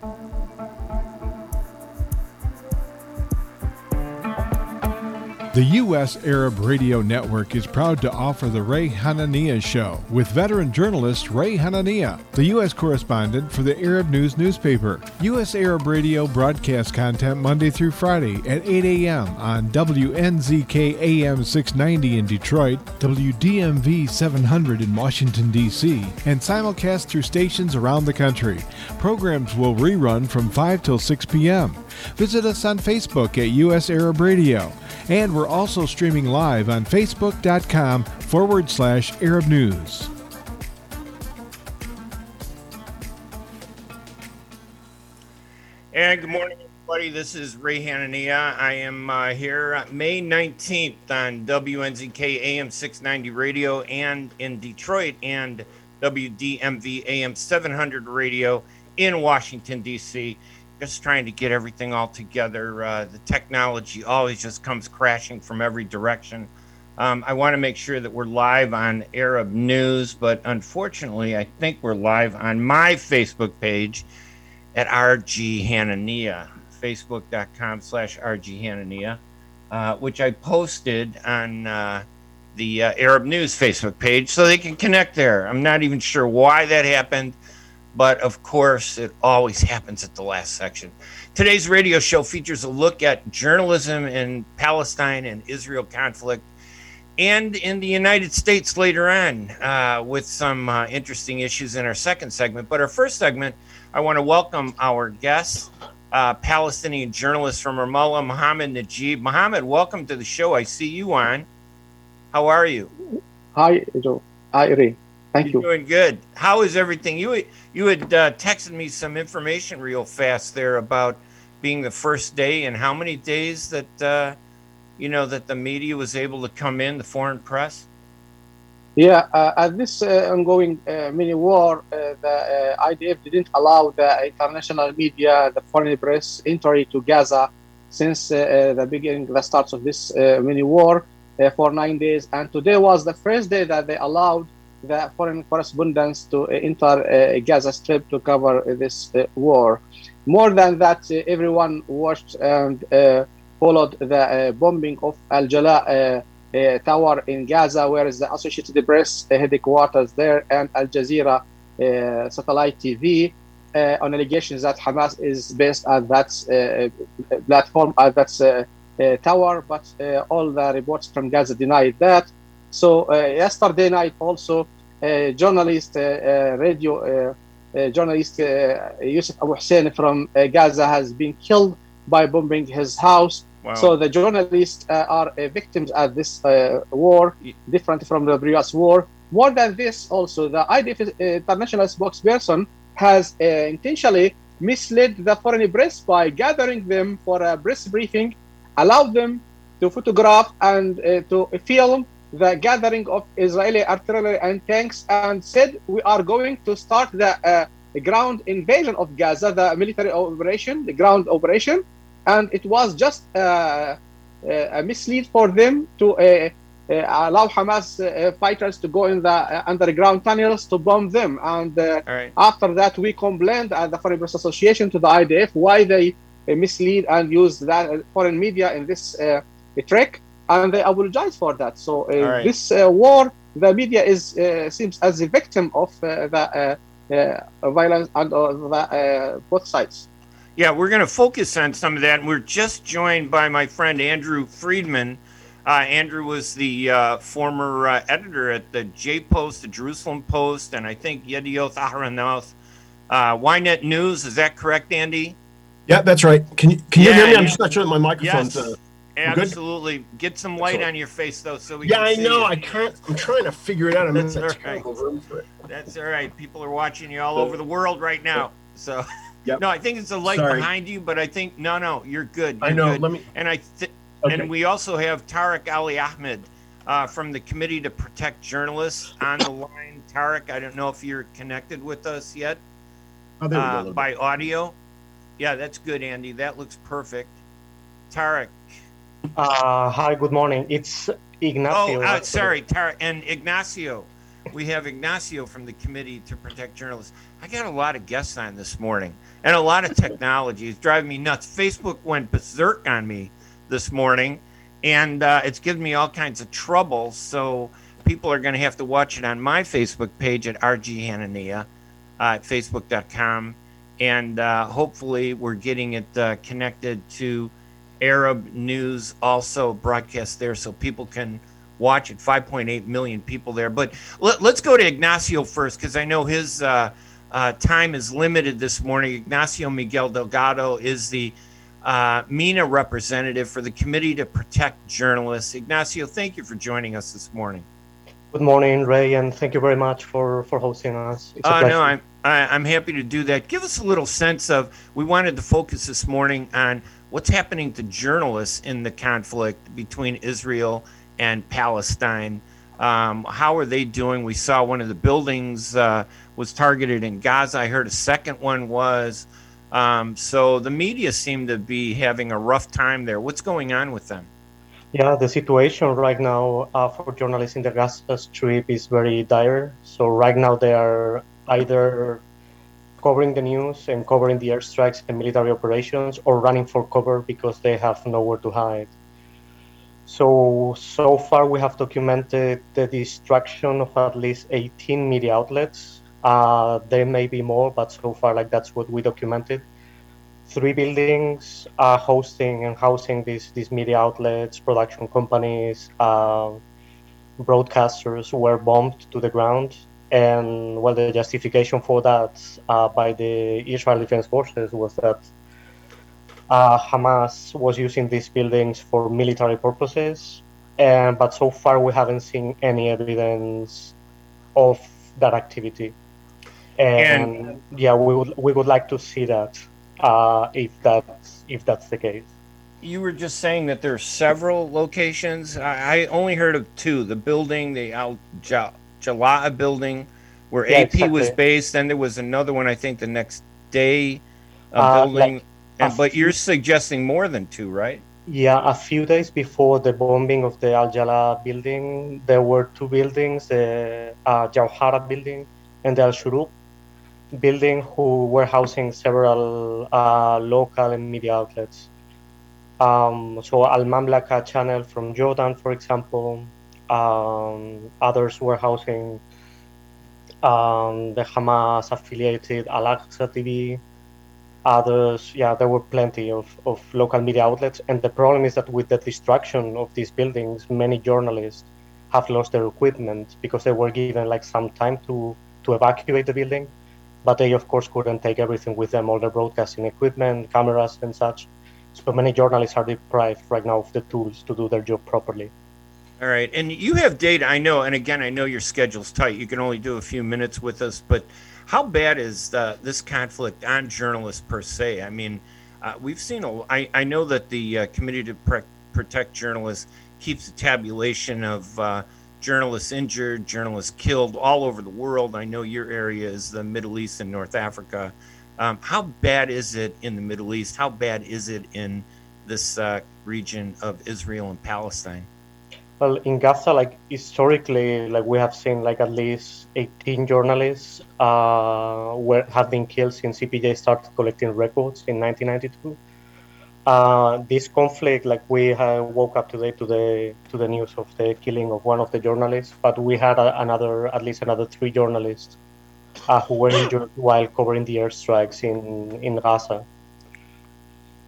thank you The U.S. Arab Radio Network is proud to offer the Ray Hanania Show with veteran journalist Ray Hanania, the U.S. correspondent for the Arab News newspaper. U.S. Arab Radio broadcasts content Monday through Friday at 8 a.m. on WNZK AM 690 in Detroit, WDMV 700 in Washington, D.C., and simulcast through stations around the country. Programs will rerun from 5 till 6 p.m. Visit us on Facebook at U.S. Arab Radio. And we're also streaming live on facebook.com forward slash Arab News. And good morning, everybody. This is Ray Hanania. I am uh, here May 19th on WNZK AM 690 radio and in Detroit and WDMV AM 700 radio in Washington, D.C just trying to get everything all together. Uh, the technology always just comes crashing from every direction. Um, I want to make sure that we're live on Arab News, but unfortunately, I think we're live on my Facebook page at RG Hanania, facebook.com slash RG Hanania, uh, which I posted on uh, the uh, Arab News Facebook page so they can connect there. I'm not even sure why that happened. But of course, it always happens at the last section. Today's radio show features a look at journalism in Palestine and Israel conflict and in the United States later on uh, with some uh, interesting issues in our second segment. But our first segment, I want to welcome our guest, uh, Palestinian journalist from Ramallah, Mohammed Najib. Mohammed, welcome to the show. I see you on. How are you? Hi, Joe. Hi, Ray. Thank You're you. Doing good. How is everything? You you had uh, texted me some information real fast there about being the first day and how many days that uh, you know that the media was able to come in, the foreign press. Yeah, uh, at this uh, ongoing uh, mini war, uh, the uh, IDF didn't allow the international media, the foreign press, entry to Gaza since uh, the beginning, the start of this mini war for nine days. And today was the first day that they allowed the foreign correspondents to uh, enter uh, Gaza Strip to cover uh, this war. More than that, everyone watched and followed the bombing of Al Jalaa. Uh, tower in Gaza, where is the Associated Press uh, headquarters there, and Al Jazeera uh, satellite TV on allegations that Hamas is based at that platform, at that tower, but all the reports from Gaza denied that. So uh, yesterday night, also, a journalist, uh, radio journalist Yusuf Abu Hussein from Gaza has been killed by bombing his house. Wow. So the journalists uh, are uh, victims at this uh, war, different from the previous war. More than this, also the IDF international spokesperson has intentionally misled the foreign press by gathering them for a press briefing, allowed them to photograph and to film the gathering of Israeli artillery and tanks, and said we are going to start uh, the ground invasion of Gaza, the military operation, the ground operation and it was just uh, uh a mislead for them to uh, uh, allow Hamas uh, fighters to go in the underground tunnels to bomb them. And right. after that, we complained at the Foreign Press Association to the IDF why they mislead and use that foreign media in this trick, and they apologize for that. So uh, right. this uh, war, the media is uh, seems as a victim of the violence on the, both sides. Yeah, we're going to focus on some of that. And we're just joined by my friend Andrew Friedman. Uh, Andrew was the uh, former uh, editor at the J Post, the Jerusalem Post, and I think Yedioth Ahronoth, uh, Ynet News. Is that correct, Andy? Yeah, that's right. Can you can you Yeah, hear me? I'm yeah. just not sure that my microphone's. Yes. Uh, good? Absolutely. Get some light on your face, though, so we yeah, can I see know. you. I can't. I'm trying to figure it out. I'm in That's that all right. terrible room for it. That's all right. People are watching you all over the world right now. So, Yep. no, I think it's the light Sorry. behind you, but I think no, no, you're good. I You're know. good. Let me. And I th- Okay. and we also have Tarek Ali Ahmad uh, from the Committee to Protect Journalists on the line. Tarek, I don't know if you're connected with us yet Oh, there we uh, go. by audio. Yeah, that's good, Andy. That looks perfect. Tarek. Uh, hi, good morning. It's Oh, Ignacio. uh, sorry, Tarek and Ignacio. We have Ignacio from the Committee to Protect Journalists. I got a lot of guests on this morning. and a lot of technology. It's driving me nuts. Facebook went berserk on me this morning, and uh, it's given me all kinds of trouble. So people are going to have to watch it on my Facebook page at RG Hanania uh, at facebook.com. And uh, hopefully, we're getting it uh, connected to Arab news also broadcast there so people can watch it. 5.8 million people there. But let, us go to Ignacio first because I know his uh, uh, time is limited this morning. Ignacio Miguel Delgado is the uh, MENA representative for the Committee to Protect Journalists. Ignacio, thank you for joining us this morning. Good morning, Ray, and thank you very much for, for hosting us. It's uh, no, I'm I, am i am happy to do that. Give us a little sense of. We wanted to focus this morning on what's happening to journalists in the conflict between Israel and Palestine. Um, how are they doing? We saw one of the buildings uh, was targeted in Gaza. I heard a second one was. Um, so the media seem to be having a rough time there. What's going on with them? Yeah, the situation right now uh, for journalists in the Gaza Strip is very dire. So right now they are either covering the news and covering the airstrikes and military operations, or running for cover because they have nowhere to hide. So so far we have documented the destruction of at least 18 media outlets. Uh, there may be more, but so far like that's what we documented three buildings are hosting and housing these these media outlets, production companies, uh, broadcasters were bombed to the ground. And well, the justification for that uh, by the Israel Defense Forces was that uh, Hamas was using these buildings for military purposes. And but so far we haven't seen any evidence of that activity. And, and yeah, we would we would like to see that uh, if that's if that's the case. You were just saying that there are several locations. I, I only heard of two: the building, the Al Jalaa building, where yeah, AP exactly. was based. Then there was another one, I think, the next day, a uh, building. Like and, but you're suggesting more than two, right? Yeah, a few days before the bombing of the Al Jalaa building, there were two buildings: the uh, Jawhara building and the Al Shuruk building who were housing several uh, local and media outlets. Um, so Al Mamlaka channel from Jordan, for example. Um, others were housing um, the Hamas affiliated Al Aqsa TV. Others, yeah, there were plenty of, of local media outlets. And the problem is that with the destruction of these buildings, many journalists have lost their equipment because they were given like some time to, to evacuate the building but they of course couldn't take everything with them, all their broadcasting equipment, cameras, and such. So many journalists are deprived right now of the tools to do their job properly. All right, and you have data. I know, and again, I know your schedule's tight. You can only do a few minutes with us, but how bad is uh, this conflict on journalists per se? I mean, uh, we've seen. A, I, I know that the uh, Committee to Pre- Protect Journalists keeps a tabulation of uh, journalists injured, journalists killed all over the world. I know your area is the Middle East and North Africa. Um, how bad is it in the Middle East? How bad is it in this uh, region of Israel and Palestine? Well, in Gaza, like historically, like we have seen, like at least 18 journalists uh, were have been killed since CPJ started collecting records in 1992 uh, this conflict, like we woke up today to the to the news of the killing of one of the journalists, but we had a, another, at least another three journalists uh, who were injured while covering the airstrikes in in Gaza.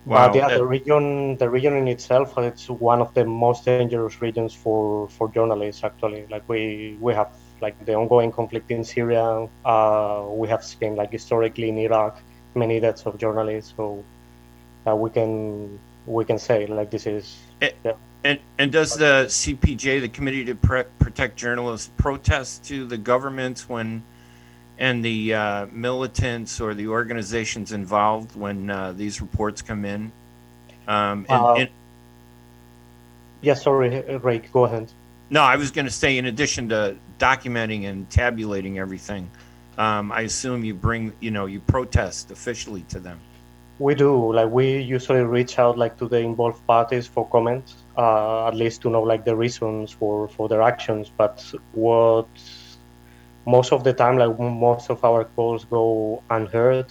Wow. But yeah, the region, the region in itself, it's one of the most dangerous regions for for journalists. Actually, like we we have like the ongoing conflict in Syria. Uh, we have seen like historically in Iraq many deaths of journalists. So uh, we can we can say like this is. And, yeah. and and does the CPJ, the Committee to Pre- Protect Journalists, protest to the governments when, and the uh, militants or the organizations involved when uh, these reports come in? Um, and, uh, and, yeah, sorry, Ray, go ahead. No, I was going to say, in addition to documenting and tabulating everything, um, I assume you bring, you know, you protest officially to them. We do. Like we usually reach out like to the involved parties for comments, uh, at least to know like the reasons for for their actions. But what most of the time, like most of our calls go unheard.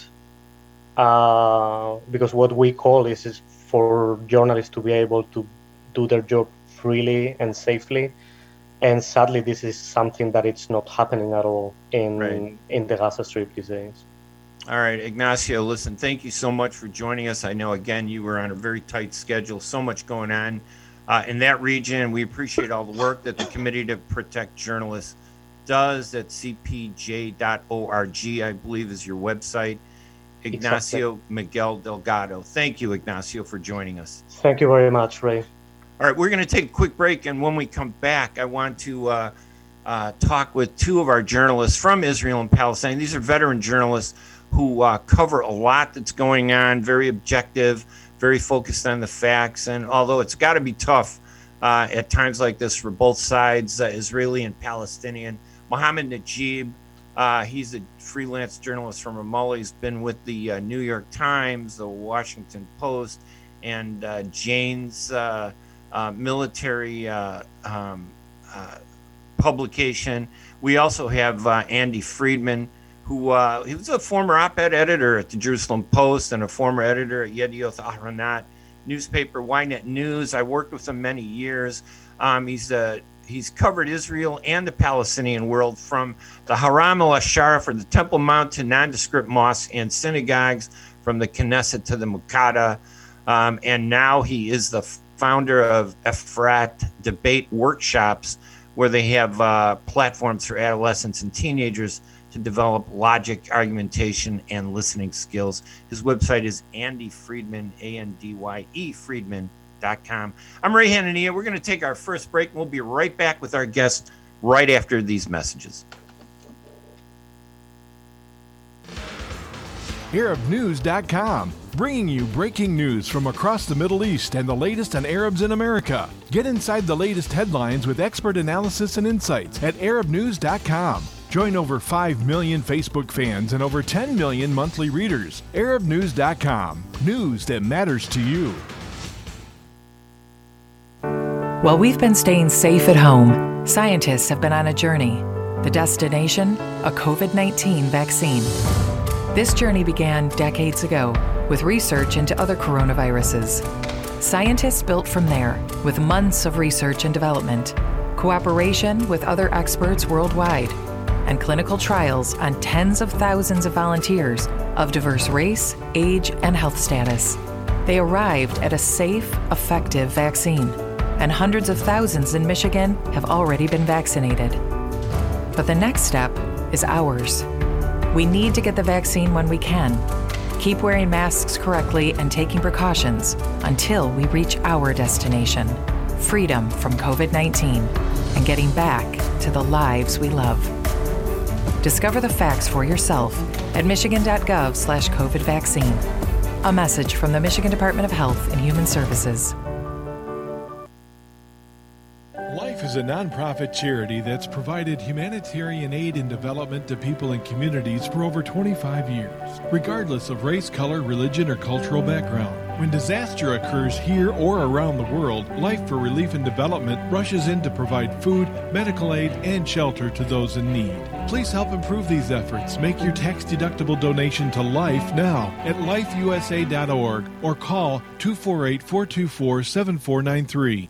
uh, because what we call is, is for journalists to be able to do their job freely and safely. And sadly, this is something that it's not happening at all in Right. in the Gaza Strip these days. All right, Ignacio, listen, thank you so much for joining us. I know, again, you were on a very tight schedule, so much going on uh, in that region. We appreciate all the work that the Committee to Protect Journalists does at cpj.org, I believe is your website. Ignacio Miguel Delgado. Thank you, Ignacio, for joining us. Thank you very much, Ray. All right, we're going to take a quick break, and when we come back, I want to uh, uh, talk with two of our journalists from Israel and Palestine. These are veteran journalists who uh, cover a lot that's going on, very objective, very focused on the facts. And although it's got to be tough uh, at times like this for both sides, uh, Israeli and Palestinian, Mohammed Najib, uh, he's a freelance journalist from Ramallah. He's been with the uh, New York Times, the Washington Post, and uh, Jane's uh, military um, publication. We also have Andy Friedman, who he was a former op-ed editor at the Jerusalem Post and a former editor at Yedioth Ahronoth newspaper, Ynet News. I worked with him many years. Um, he's uh, he's covered Israel and the Palestinian world from the Haram al Sharif or the Temple Mount to nondescript mosques and synagogues, from the Knesset to the Muqata'a. Um, and now he is the founder of Efrat Debate Workshops, where they have uh, platforms for adolescents and teenagers to develop logic, argumentation, and listening skills. His website is Andy Friedman, A N D Y E Friedman.com. I'm Ray Hanania. We're going to take our first break, we'll be right back with our guest right after these messages. ArabNews.com, bringing you breaking news from across the Middle East and the latest on Arabs in America. Get inside the latest headlines with expert analysis and insights at ArabNews.com. Join over 5 million Facebook fans and over 10 million monthly readers. ArabNews.com, news that matters to you. While we've been staying safe at home, scientists have been on a journey. The destination? A COVID 19 vaccine. This journey began decades ago with research into other coronaviruses. Scientists built from there with months of research and development, cooperation with other experts worldwide, and clinical trials on tens of thousands of volunteers of diverse race, age, and health status. They arrived at a safe, effective vaccine, and hundreds of thousands in Michigan have already been vaccinated. But the next step is ours. We need to get the vaccine when we can. Keep wearing masks correctly and taking precautions until we reach our destination freedom from COVID 19 and getting back to the lives we love. Discover the facts for yourself at michigan.gov slash COVID vaccine. A message from the Michigan Department of Health and Human Services. Life is a nonprofit charity that's provided humanitarian aid and development to people and communities for over 25 years, regardless of race, color, religion, or cultural background. When disaster occurs here or around the world, Life for Relief and Development rushes in to provide food, medical aid, and shelter to those in need. Please help improve these efforts. Make your tax deductible donation to Life now at lifeusa.org or call 248 424 7493.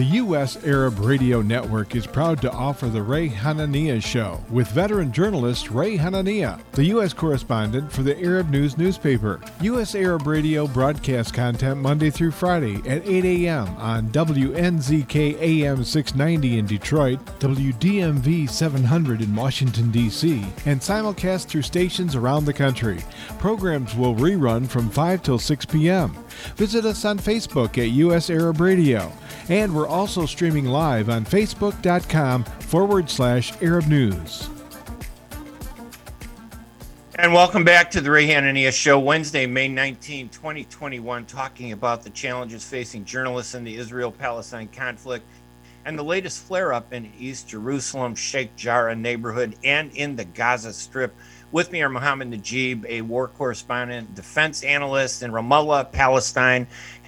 The U.S. Arab Radio Network is proud to offer the Ray Hanania Show with veteran journalist Ray Hanania, the U.S. correspondent for the Arab News newspaper. U.S. Arab Radio broadcasts content Monday through Friday at 8 a.m. on WNZK AM 690 in Detroit, WDMV 700 in Washington, D.C., and simulcast through stations around the country. Programs will rerun from 5 till 6 p.m. Visit us on Facebook at U.S. Arab Radio. And we're also streaming live on facebook.com forward slash Arab News. And welcome back to the Ray Hanania Show, Wednesday, May 19, 2021, talking about the challenges facing journalists in the Israel Palestine conflict and the latest flare up in East Jerusalem, Sheikh Jarrah neighborhood, and in the Gaza Strip. With me are Mohammed Najib, a war correspondent, defense analyst in Ramallah, Palestine,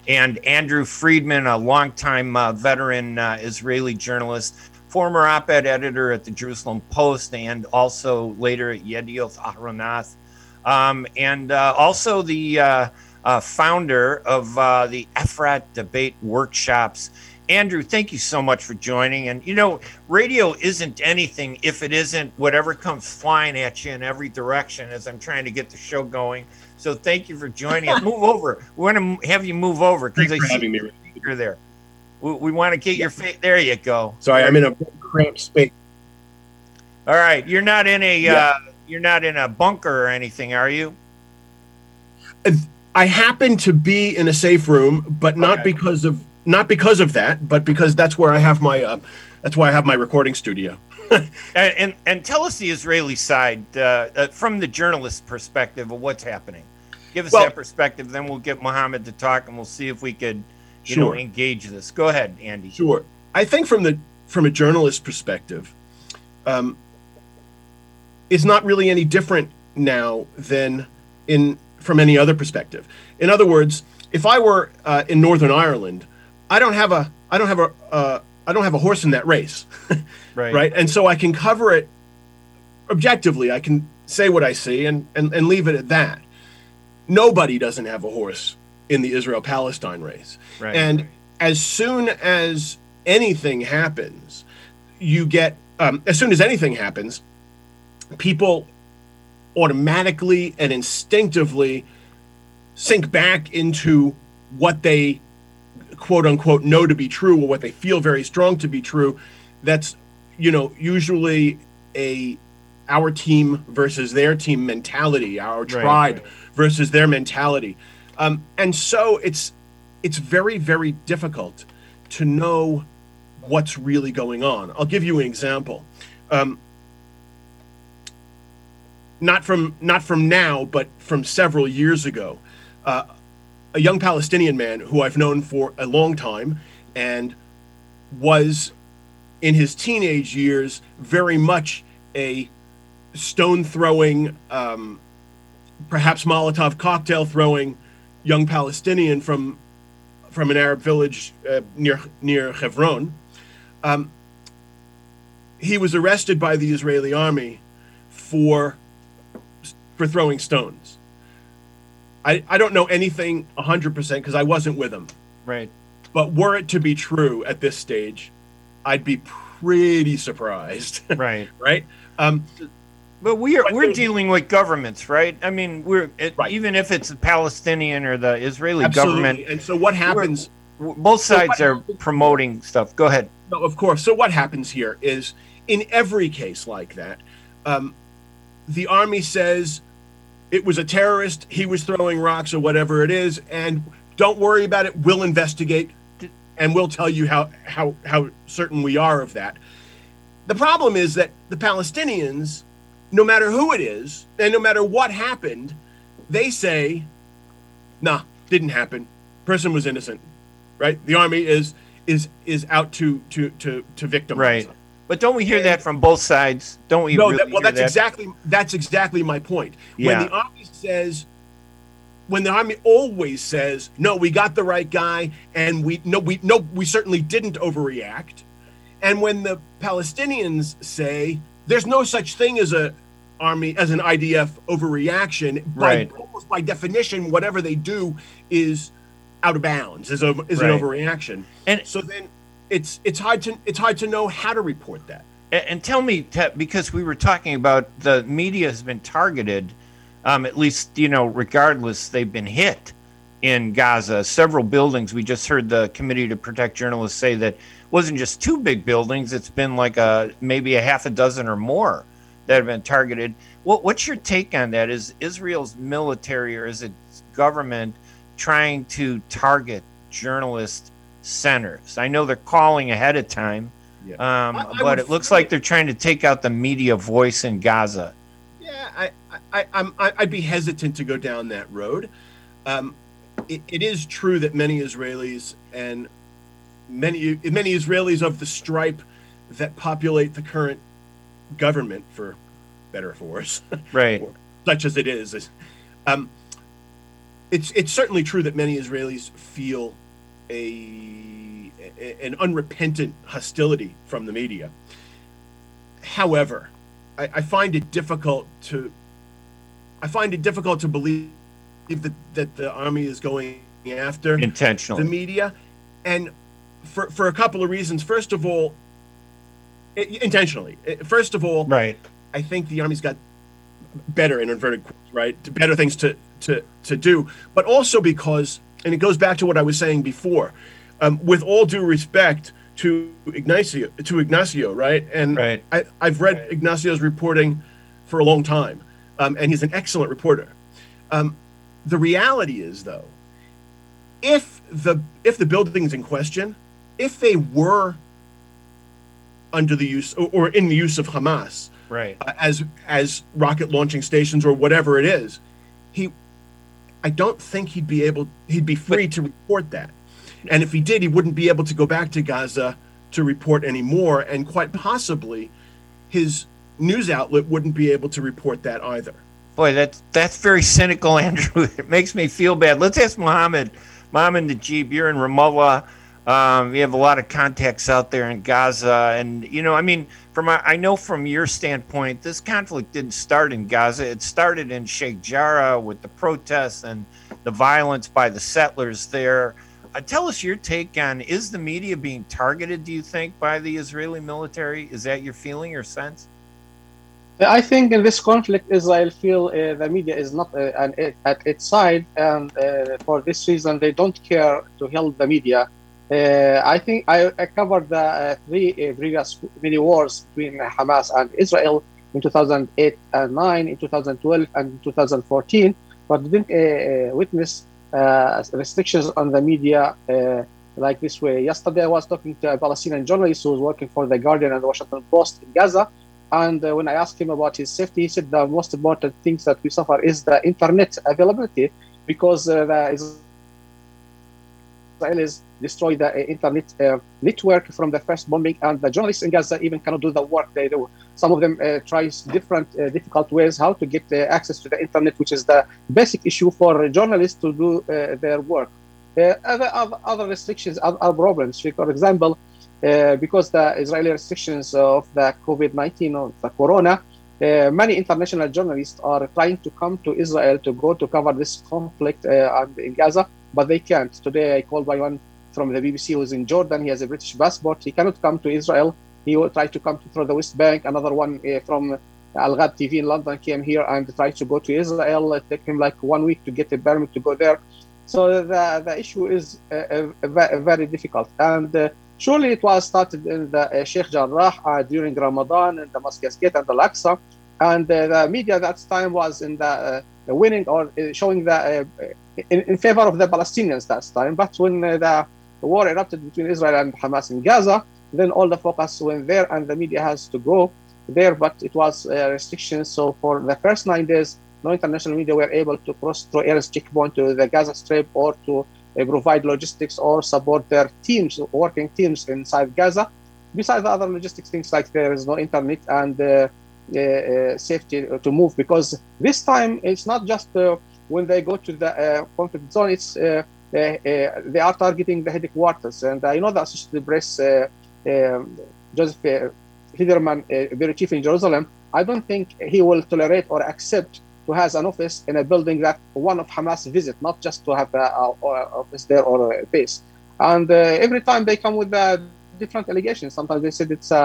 and Andrew Friedman, a longtime uh, veteran uh, Israeli journalist, former op ed editor at the Jerusalem Post, and also later at Yedioth Ahronoth, um, and uh, also the uh, uh, founder of uh, the Efrat debate workshops. Andrew, thank you so much for joining. And you know, radio isn't anything if it isn't whatever comes flying at you in every direction as I'm trying to get the show going. So thank you for joining us. move over. We want to have you move over because I for see having me. you're there. We, we want to get your face. There you go. Sorry, I'm in a cramped space. All right, you're not in a Yeah. uh, you're not in a bunker or anything, are you? I happen to be in a safe room, but not Okay. because of not because of that, but because that's where I have my uh, that's why I have my recording studio. And and, and tell us the Israeli side uh, uh, from the journalist perspective of what's happening. Give us Well- that perspective, then we'll get Mohammed to talk, and we'll see if we could, you know, engage this. Go ahead, Andy. Sure. I think from the from a journalist perspective, um, it's not really any different now than in from any other perspective. In other words, if I were uh, in Northern Ireland, I don't have a I don't have a uh, I don't have a horse in that race, Right. right? And so I can cover it objectively. I can say what I see and and, and leave it at that. Nobody doesn't have a horse in the Israel Palestine race. Right. And as soon as anything happens, you get, um, as soon as anything happens, people automatically and instinctively sink back into what they quote unquote know to be true or what they feel very strong to be true. That's, you know, usually a our team versus their team mentality, our tribe versus their mentality. Um, and so it's it's very very difficult to know what's really going on. I'll give you an example. Um, not from not from now, but from several years ago. Uh, a young Palestinian man who I've known for a long time and was in his teenage years very much a stone throwing, um, perhaps Molotov cocktail throwing young Palestinian from from an Arab village uh, near near Hebron. Um, he was arrested by the Israeli army for for throwing stones. I, I don't know anything 100% because I wasn't with him. right. But were it to be true at this stage, I'd be pretty surprised, Right. right? Um, But we are But we're dealing with governments, right? I mean, we're it, Right. even if it's the Palestinian or the Israeli absolutely. government, And so what happens? both So sides are happens- promoting stuff. Go ahead. No, of course. So what happens here is, in every case like that, um, the army says it was a terrorist, he was throwing rocks or whatever it is, and don't worry about it. We'll investigate, and we'll tell you how how how certain we are of that. The problem is that the Palestinians, no matter who it is, and no matter what happened, they say, "Nah, didn't happen. Person was innocent." Right? The army is is is out to to to to victimize Right. them. But don't we hear that from both sides? Don't we? No, really that, well, that's that? exactly that's exactly my point. Yeah. When the army says, when the army always says, "No, we got the right guy," and we no, we no, we certainly didn't overreact, and when the Palestinians say, "There's no such thing as a army as an IDF overreaction," Right. by almost by definition, whatever they do is out of bounds, is, over, is Right. an overreaction. And- so then it's it's hard to it's hard to know how to report that. And, and tell me, because we were talking about the media has been targeted, um, at least you know, regardless, they've been hit in Gaza. Several buildings. We just heard the Committee to Protect Journalists say that wasn't just two big buildings. It's been like a maybe a half a dozen or more that have been targeted. What, what's your take on that? Is Israel's military or is its government trying to target journalist centers? I know they're calling ahead of time, yeah. um, I, I but it looks like they're trying to take out the media voice in Gaza. Yeah, I, I, I'm, I'd be hesitant to go down that road. Um, it, it is true that many Israelis and many many Israelis of the stripe that populate the current government, for better or for worse, right, such as it is, um, it's it's certainly true that many Israelis feel a, a an unrepentant hostility from the media. However, I, I find it difficult to I find it difficult to believe that that the army is going after intentionally the media, and for for a couple of reasons. First of all, intentionally. First of all, right. I think the army's got better in inverted right better things to to to do, but also because, and it goes back to what I was saying before. Um, with all due respect to Ignacio, to Ignacio, right? And right. I, I've read right. Ignacio's reporting for a long time, um, and he's an excellent reporter. Um, the reality is, though, if the if the buildings in question, if they were under the use or, or in the use of Hamas, right, uh, as as rocket launching stations or whatever it is, he I don't think he'd be able he'd be free to report that. And if he did, he wouldn't be able to go back to Gaza to report anymore and quite possibly his news outlet wouldn't be able to report that either. Boy, that's that's very cynical, Andrew. It makes me feel bad. Let's ask Mohammed. Mohammed Najib, you're in Ramallah. Um, you have a lot of contacts out there in Gaza, and you know, I mean, from a, I know from your standpoint, this conflict didn't start in Gaza. It started in Sheikh Jarrah with the protests and the violence by the settlers there. Uh, tell us your take on is the media being targeted? Do you think by the Israeli military? Is that your feeling or sense? I think in this conflict, Israel feel uh, the media is not uh, an, at its side, and uh, for this reason, they don't care to help the media I think I, I covered the uh, three uh, previous mini wars between Hamas and Israel in 2008 and 9, in 2012 and 2014, but didn't witness restrictions on the media like this way. Yesterday, I was talking to a Palestinian journalist who was working for The Guardian and the Washington Post in Gaza. And uh, when I asked him about his safety, he said the most important things that we suffer is the internet availability because uh, the Israelis destroy the uh, internet uh, network from the first bombing, and the journalists in Gaza even cannot do the work they do. Some of them uh, tries different difficult ways how to get access to the internet, which is the basic issue for journalists to do their work. other, other restrictions, other problems. For example, uh, because the Israeli restrictions of the COVID-19 or the corona, uh, many international journalists are trying to come to Israel to go to cover this conflict uh, in Gaza, but they can't. Today, I called by one from the BBC who's in Jordan. He has a British passport. He cannot come to Israel. He will try to come through the West Bank. Another one uh, from Al Ghad TV in London came here and tried to go to Israel. It took him like one week to get a permit to go there. So the, the issue is uh, uh, very difficult. And uh, surely it was started in the Sheikh Jarrah during Ramadan in Damascus Gate and Al-Aqsa. And the media at that time was in the winning or showing the in, in, favor of the Palestinians that time. But when the the war erupted between Israel and Hamas in Gaza, then all the focus went there and the media has to go there, but it was a restriction. So for the first nine days, no international media were able to cross through Erez checkpoint to the Gaza Strip or to uh, provide logistics or support their teams, working teams inside Gaza. Besides the other logistics things like there is no internet and uh, uh, uh safety to move because this time it's not just uh, when they go to the uh, conflict zone, it's uh, uh, they are targeting the headquarters. And I know that the Associated Press, uh, um, Josef Federman, very chief in Jerusalem, I don't think he will tolerate or accept to have an office in a building that one of Hamas visit, not just to have an office there or a base. And every time they come with the different allegations. Sometimes they said it's a,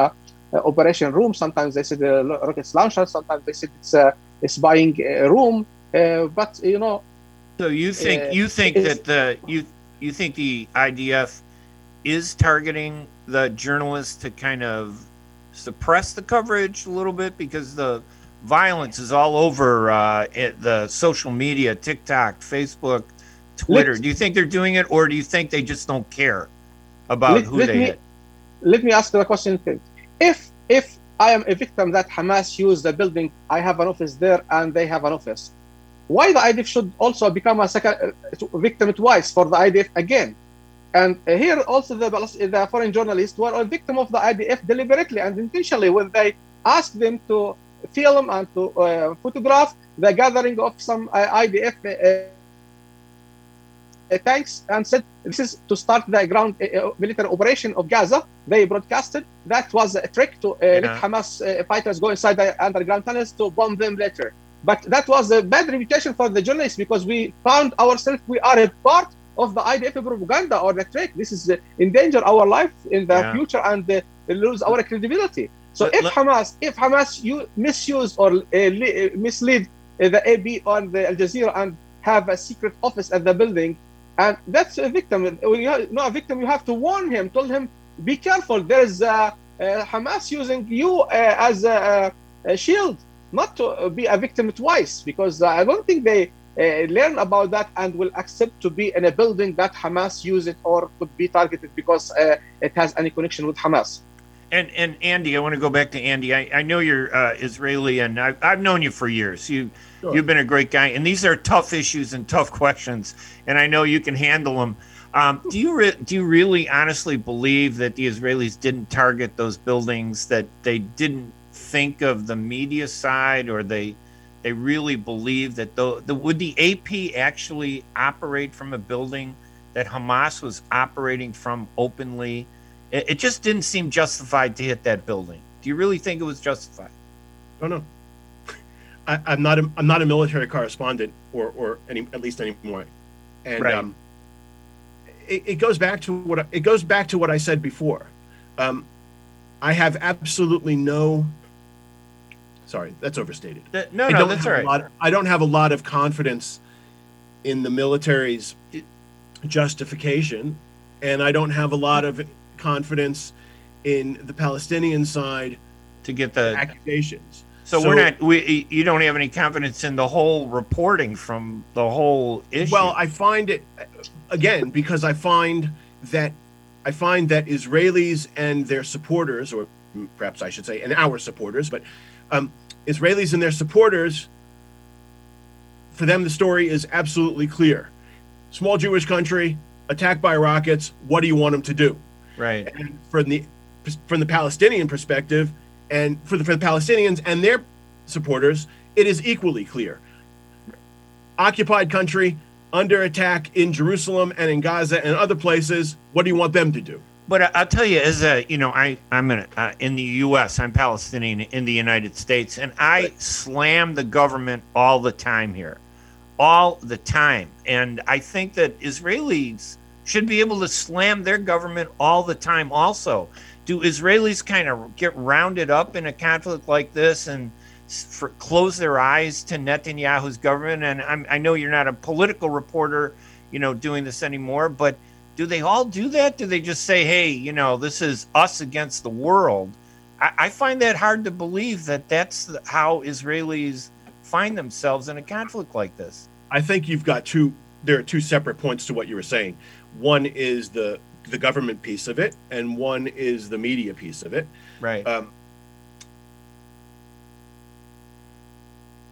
a operation room. Sometimes they said a rockets launcher. Sometimes they said it's a, spying uh, room. Uh, but you know, So you think Uh, you think that the you you think the IDF is targeting the journalists to kind of suppress the coverage a little bit because the violence is all over uh, it, the social media, TikTok, Facebook, Twitter. Let- do you think they're doing it, or do you think they just don't care about Let- who let they me- hit? let me ask the question. If if I am a victim that Hamas used the building, I have an office there and they have an office. Why the IDF should also become a second uh, victim twice for the IDF again? And uh, here also the, the foreign journalists were a victim of the IDF deliberately and intentionally when they asked them to film and to uh, photograph the gathering of some uh, IDF uh, uh, tanks and said this is to start the ground military operation of Gaza. They broadcasted that was a trick to uh, Yeah. let Hamas uh, fighters go inside the underground tunnels to bomb them later. But that was a bad reputation for the journalists because we found ourselves we are a part of the IDF propaganda or the trick. This is uh, endanger our life in the Yeah. future and uh, lose our credibility. So Let- if let- Hamas, if Hamas you misuse or uh, uh, mislead uh, the AP or the Al Jazeera and have a secret office at the building, and that's a victim. When you a victim, you have to warn him, tell him, be careful. There's uh, uh, Hamas using you uh, as a, a shield, not to uh, be a victim twice, because uh, I don't think they uh, learn about that and will accept to be in a building that Hamas use it or could be targeted because uh, it has any connection with Hamas. And and Andy, I want to go back to Andy. I, I know you're uh, Israeli, and I've, I've known you for years. You Sure. you've been a great guy, and these are tough issues and tough questions, and I know you can handle them. Um, do you re- do you really honestly believe that the Israelis didn't target those buildings? That they didn't think of the media side, or they they really believe that the, the would the AP actually operate from a building that Hamas was operating from openly? It, it just didn't seem justified to hit that building. Do you really think it was justified? don't know. I, I'm not a I'm not a military correspondent or or any at least anymore, and Right. um, it, it goes back to what I, it goes back to what I said before. Um, I have absolutely no. Sorry, that's overstated. That- no, I no, that's all right. lot- I don't have a lot of confidence in the military's justification, and I don't have a lot of confidence in the Palestinian side To get the accusations. so, we're not we you don't have any confidence in the whole reporting from the whole issue. Well, I find it again because I find that I find that Israelis and their supporters, or perhaps I should say, and our supporters, but um, Israelis and their supporters, for them the story is absolutely clear. Small Jewish country attacked by rockets. What do you want them to do? right. And from the from the Palestinian perspective, and for the, for the Palestinians and their supporters, it is equally clear. Occupied country under attack in Jerusalem and in Gaza and other places. What do you want them to do? But I- I'll tell you, as a you know, I I'm in uh, in the U.S. I'm Palestinian in the United States, and I slam the government all the time here, all the time. And I think that Israelis should be able to slam their government all the time. Also, do Israelis kind of get rounded up in a conflict like this and for, close their eyes to Netanyahu's government? And I'm, I know you're not a political reporter, you know, doing this anymore, but do they all do that? Do they just say, "Hey, you know, this is us against the world"? I, I find that hard to believe that that's how Israelis find themselves in a conflict like this. I think you've got two. There are two separate points to what you were saying. One is the the government piece of it, and one is the media piece of it. Right. Um,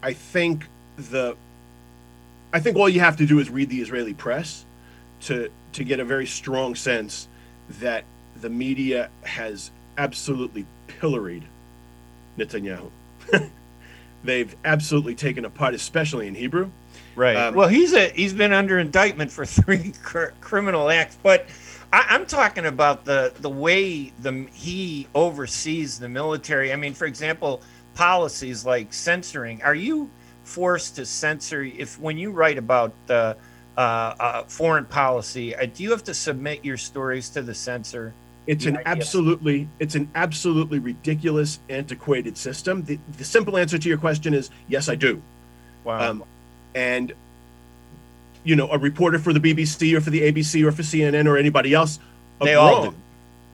I think the I think all you have to do is read the Israeli press to to get a very strong sense that the media has absolutely pilloried Netanyahu. They've absolutely taken apart, especially in Hebrew. Right. Um, well, he's a he's been under indictment for three cr- criminal acts, but I, I'm talking about the the way the he oversees the military. I mean, for example, policies like censoring. Are you forced to censor if when you write about uh, uh, uh, foreign policy? Uh, do you have to submit your stories to the censor? It's an absolutely it's an absolutely ridiculous, antiquated system. The, the simple answer to your question is yes, I do. Wow. Um, and you know, a reporter for the BBC or for the ABC or for CNN or anybody else, they all do.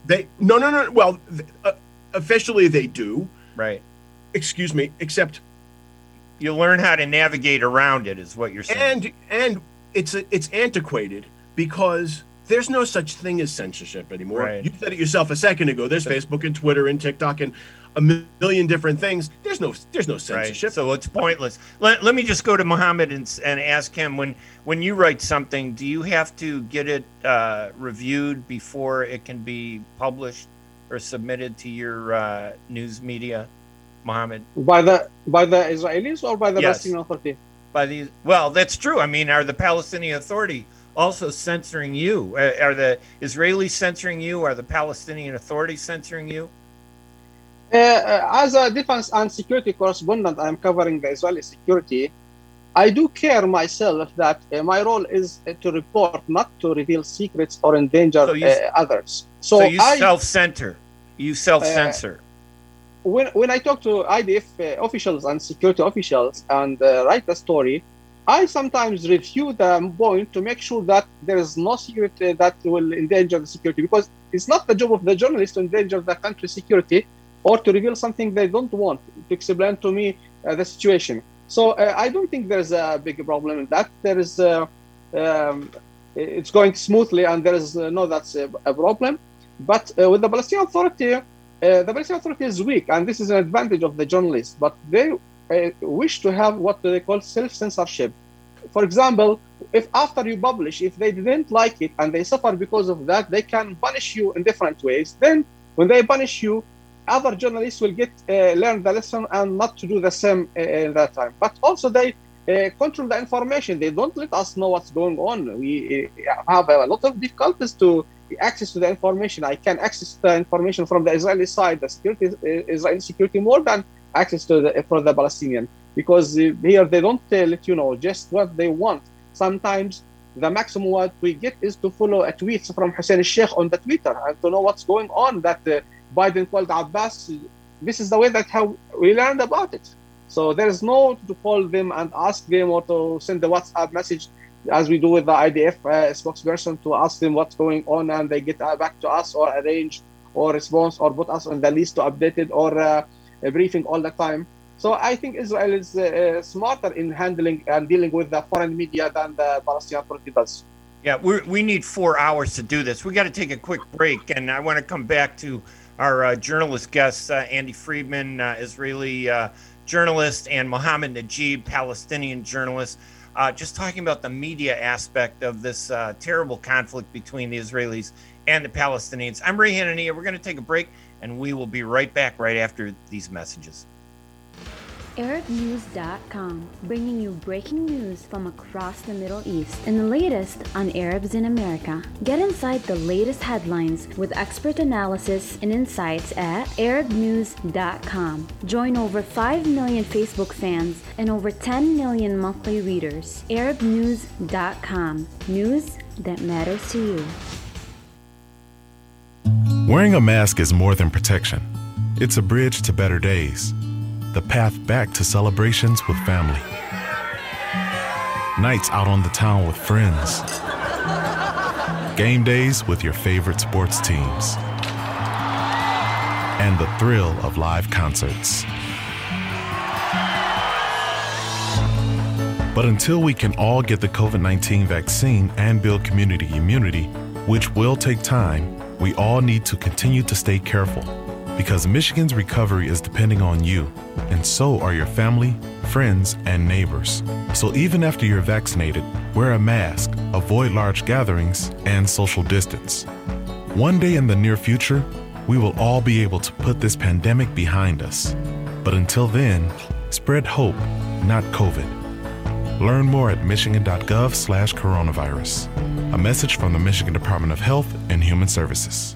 They no no no. Well, uh, officially they do. Right. Excuse me. Except you learn how to navigate around it, is what you're saying. And and it's it's antiquated because there's no such thing as censorship anymore. Right. You said it yourself a second ago. There's Facebook and Twitter and TikTok and a million different things. There's no there's no censorship. Right. So it's pointless. Let, let me just go to Mohammed and, and ask him when when you write something, do you have to get it uh, reviewed before it can be published or submitted to your uh, news media, Mohammed? By the by the Israelis or by the Yes. Palestinian Authority? By the well, that's true. I mean, are the Palestinian Authority also censoring you? Uh, Are the Israelis censoring you? Are the Palestinian Authority censoring you? Uh, uh, as a defense and security correspondent, I'm covering the Israeli security. I do care myself that uh, my role is uh, to report, not to reveal secrets or endanger So you- uh, others. So, So, you I, self-censor. You self-censor. When, when I talk to IDF uh, officials and security officials and uh, write a story, I sometimes review the point to make sure that there is no secret uh, that will endanger the security because it's not the job of the journalist to endanger the country's security or to reveal something they don't want to explain to me uh, the situation. So uh, I don't think there's a big problem in that. There is, uh, um, it's going smoothly, and there is no that's a, a problem. But with the Palestinian Authority, uh, the Palestinian Authority is weak, and this is an advantage of the journalists. But they uh, wish to have what they call self-censorship. For example, if after you publish, if they didn't like it and they suffer because of that, they can punish you in different ways. Then, when they punish you, other journalists will get uh, learn the lesson and not to do the same uh, in that time. But also they uh, control the information. They don't let us know what's going on. We uh, have a lot of difficulties to access to the information. I can access the information from the Israeli side, the security, uh, Israeli security, more than access to the for the Palestinian because uh, here they don't uh, let you know just what they want. Sometimes the maximum what we get is to follow a tweet from Hussein al-Sheikh on the Twitter and to know what's going on that uh, Biden called Abbas. This is the way that how we learned about it. So there is no to call them and ask them or to send the WhatsApp message as we do with the IDF uh, spokesperson to ask them what's going on and they get uh, back to us or arrange or response or put us on the list to update it or uh, briefing all the time. So I think Israel is uh, uh, smarter in handling and dealing with the foreign media than the Palestinian Authority does. Yeah, we we need four hours to do this. We got to take a quick break, and I want to come back to our uh, journalist guests, uh, Andy Friedman, Israeli journalist, and Mohammed Najib, Palestinian journalist. Uh, just talking about the media aspect of this uh, terrible conflict between the Israelis and the Palestinians. I'm Ray Hanania. We're going to take a break, and we will be right back right after these messages. ArabNews.com, bringing you breaking news from across the Middle East and the latest on Arabs in America. Get inside the latest headlines with expert analysis and insights at ArabNews.com. Join over 5 million Facebook fans and over 10 million monthly readers. ArabNews.com, news that matters to you. Wearing a mask is more than protection, it's a bridge to better days, the path back to celebrations with family, nights out on the town with friends, game days with your favorite sports teams, and the thrill of live concerts. But until we can all get the COVID 19 vaccine and build community immunity, which will take time, we all need to continue to stay careful because Michigan's recovery is depending on you, and so are your family, friends, and neighbors. So even after you're vaccinated, wear a mask, avoid large gatherings, and social distance. One day in the near future, we will all be able to put this pandemic behind us. But until then, spread hope, not COVID. Learn more at michigan.gov slash coronavirus. A message from the Michigan Department of Health and Human Services.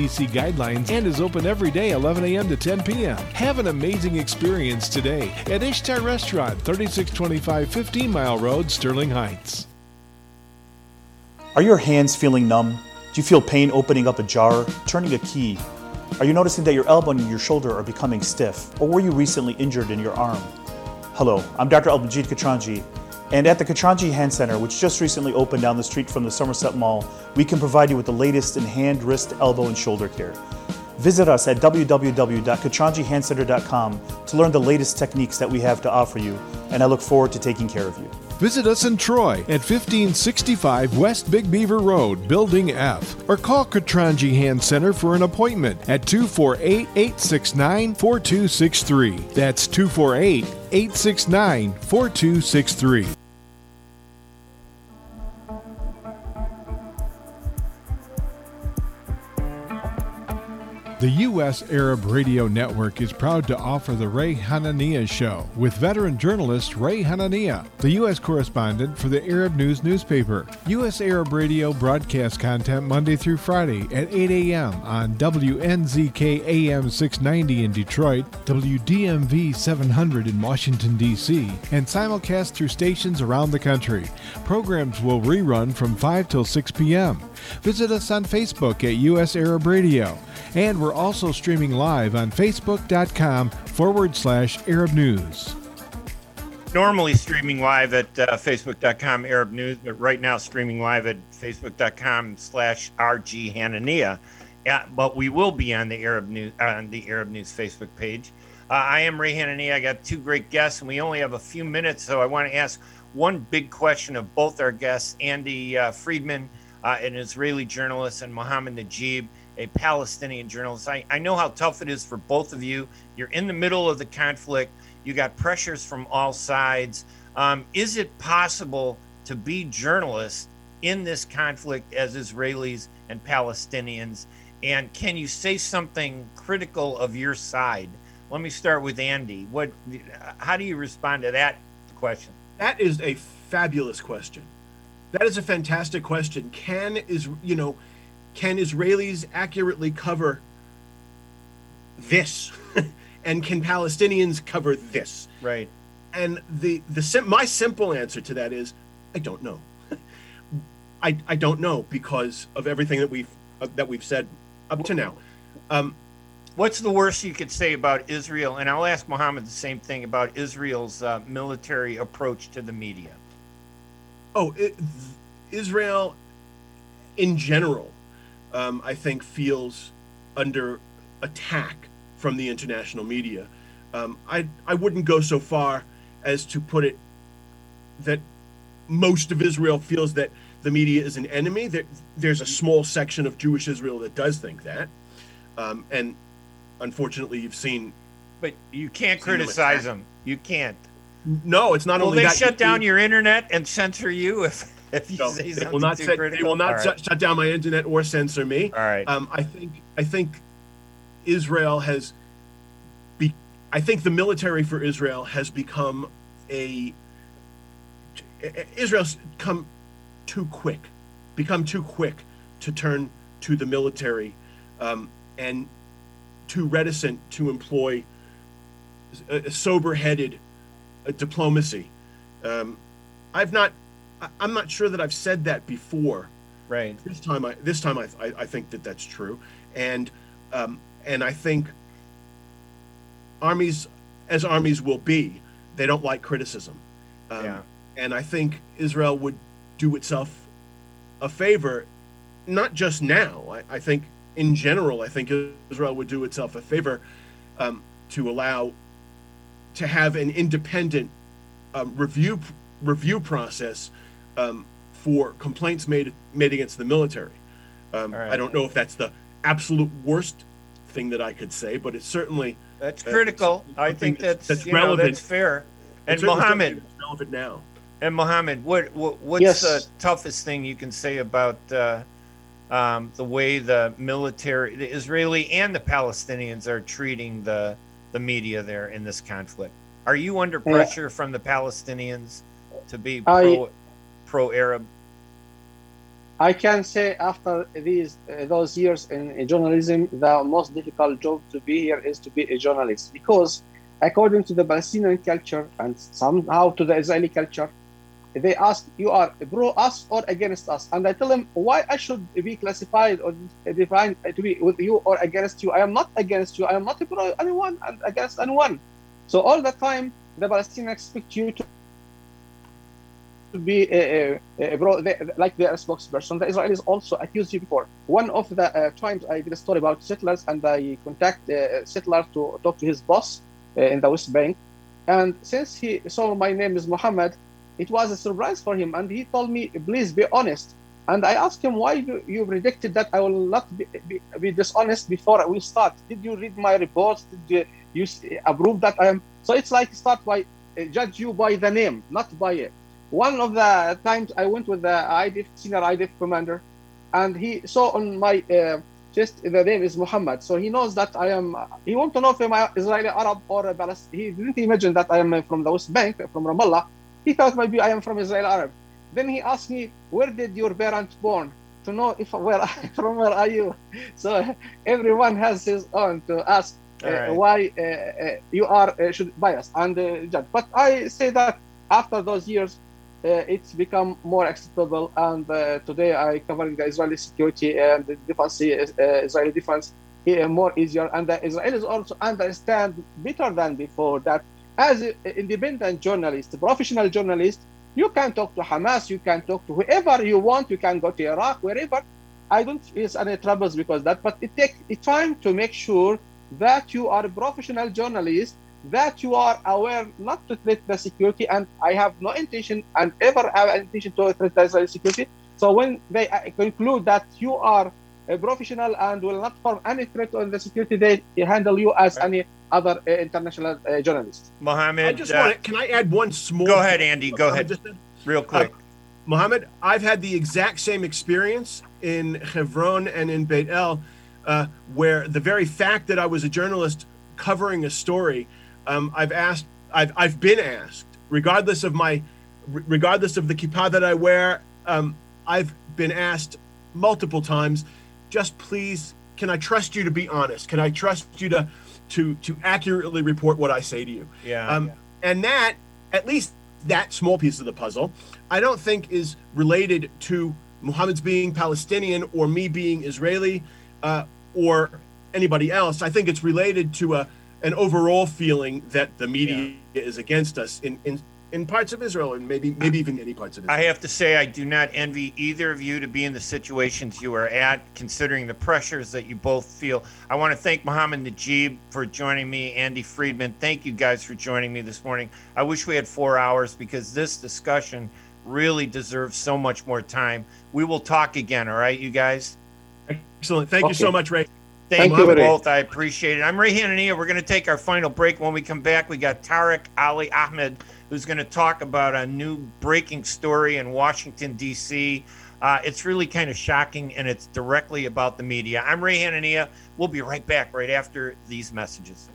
CDC guidelines and is open every day 11 a.m. to 10 p.m. Have an amazing experience today at Ishtar Restaurant, 3625 15 Mile Road, Sterling Heights. Are your hands feeling numb? Do you feel pain opening up a jar, turning a key? Are you noticing that your elbow and your shoulder are becoming stiff? Or were you recently injured in your arm? Hello, I'm Dr. Albanjit Katranji, and at the Katranji Hand Center, which just recently opened down the street from the Somerset Mall, we can provide you with the latest in hand, wrist, elbow, and shoulder care. Visit us at www.katranjihandcenter.com to learn the latest techniques that we have to offer you, and I look forward to taking care of you. Visit us in Troy at 1565 West Big Beaver Road, Building F, or call Katranji Hand Center for an appointment at 248 869 4263. That's 248 869 4263. The U.S. Arab Radio Network is proud to offer the Ray Hanania Show with veteran journalist Ray Hanania, the U.S. correspondent for the Arab News newspaper. U.S. Arab Radio broadcasts content Monday through Friday at 8 a.m. on WNZK AM 690 in Detroit, WDMV 700 in Washington, D.C., and simulcast through stations around the country. Programs will rerun from 5 till 6 p.m. Visit us on Facebook at U.S. Arab Radio. And we're also streaming live on facebook.com forward slash Arab News. Normally streaming live at uh, facebook.com Arab News, but right now streaming live at facebook.com slash RG Hanania. Yeah, but we will be on the Arab News on the Arab News Facebook page. Uh, I am Ray Hanania. I got two great guests, and we only have a few minutes, so I want to ask one big question of both our guests, Andy uh, Friedman uh, an Israeli journalist, and Mohammed Najib, a Palestinian journalist. I, I know how tough it is for both of you. You're in the middle of the conflict, you got pressures from all sides. Um, is it possible to be journalists in this conflict as Israelis and Palestinians? And can you say something critical of your side? Let me start with Andy. What? How do you respond to that question? That is a fabulous question. That is a fantastic question. Can is you know, can Israelis accurately cover this, and can Palestinians cover this? Right. And the the sim- my simple answer to that is I don't know. I I don't know because of everything that we've uh, that we've said up to now. Um, What's the worst you could say about Israel? And I'll ask Mohammed the same thing about Israel's uh, military approach to the media. Oh, it, Israel, in general, um, I think feels under attack from the international media. Um, I I wouldn't go so far as to put it that most of Israel feels that the media is an enemy. There, there's a small section of Jewish Israel that does think that, um, and unfortunately, you've seen. But you can't criticize them. You can't. No, it's not Will only they that. shut down your internet and censor you if if you No, say something will not too set, critical? they will not right. shut, down my internet or censor me. All right. Um, I think I think Israel has be I think the military for Israel has become a Israel's come too quick, become too quick to turn to the military, um, and too reticent to employ a, a sober-headed uh, diplomacy. Um, I've not. I- I'm not sure that I've said that before. right. This time, I this time I I, I think that that's true, and um, and I think armies, as armies will be, they don't like criticism. Um, Yeah. And I think Israel would do itself a favor, not just now. I, I think in general, I think Israel would do itself a favor um, to allow to have an independent um, review review process um, for complaints made made against the military. Um, All right. I don't know if that's the absolute worst thing that I could say, but it's certainly That's uh, critical. I think that's, that's you know, relevant. that's fair. And it's Mohammed, relevant now. and Mohammed, what, what what's Yes. the toughest thing you can say about uh, um, the way the military, the Israeli and the Palestinians are treating the the media there in this conflict? Are you under Yeah. pressure from the Palestinians to be I- pro pro Arab? I can say after these uh, those years in, in journalism, the most difficult job to be here is to be a journalist because, according to the Palestinian culture and somehow to the Israeli culture, they ask you are pro us or against us, and I tell them why I should be classified or defined to be with you or against you. I am not against you. I am not pro anyone and against anyone. So all the time, the Palestinians expect you to to be a, a bro, like their spokesperson. The Israelis also accused you before. One of the uh, times I did a story about settlers and I contact a settler to talk to his boss uh, in the West Bank. And since he saw my name is Mohammed, it was a surprise for him. And he told me, please be honest. And I asked him, why you, you predicted that I will not be, be, be dishonest before we start? Did you read my reports? Did you, you approve that I am? So it's like start by uh, judge you by the name, not by it one of the times I went with the IDF senior IDF commander, and he saw on my uh, chest the name is Mohammed, so he knows that I am. He want to know if I'm Israeli Arab or a Palestinian. He didn't imagine that I am from the West Bank, from Ramallah. He thought maybe I am from Israeli Arab. Then he asked me, "Where did your parents born?" To know if where from where are you? So everyone has his own to ask uh, right. why uh, uh, you are uh, should bias and uh, judge. But I say that after those years, it's become more acceptable. And uh, today I covering the Israeli security and the defense, uh, Israeli defense uh, more easier. And the Israelis also understand better than before that as independent journalist, professional journalist, you can talk to Hamas, you can talk to whoever you want, you can go to Iraq, wherever. I don't face any troubles because that, but it takes time to make sure that you are a professional journalist that you are aware not to threat the security, and I have no intention and ever have an intention to threat the Israeli security. So when they uh, conclude that you are a professional and will not form any threat on the security, they handle you as any other uh, international uh, journalist. Mohammed, I just uh, want to, can I add one small? go ahead, Andy. Go ahead, just real quick. Mohammed, I've had the exact same experience in Hebron and in Beit El, uh, where the very fact that I was a journalist covering a story, um, I've asked, I've, I've been asked, regardless of my, regardless of the kippah that I wear, um, I've been asked multiple times, just please, can I trust you to be honest? Can I trust you to, to, to accurately report what I say to you? yeah. Um, and that, at least that small piece of the puzzle, I don't think is related to Mohammed's being Palestinian or me being Israeli uh, or anybody else. I think it's related to a an overall feeling that the media is against us in, in in parts of Israel and maybe maybe even many parts of Israel. I have to say, I do not envy either of you to be in the situations you are at, considering the pressures that you both feel. I want to thank Mohammed Najib for joining me, Andy Friedman. Thank you guys for joining me this morning. I wish we had four hours because this discussion really deserves so much more time. We will talk again, all right, you guys? Excellent. Thank you so much, Ray. Thank, Thank you both. I appreciate it. I'm Ray Hanania. We're going to take our final break. When we come back, we got Tarek Ali Ahmad, who's going to talk about a new breaking story in Washington, D.C. Uh, it's really kind of shocking, and it's directly about the media. I'm Ray Hanania. We'll be right back right after these messages.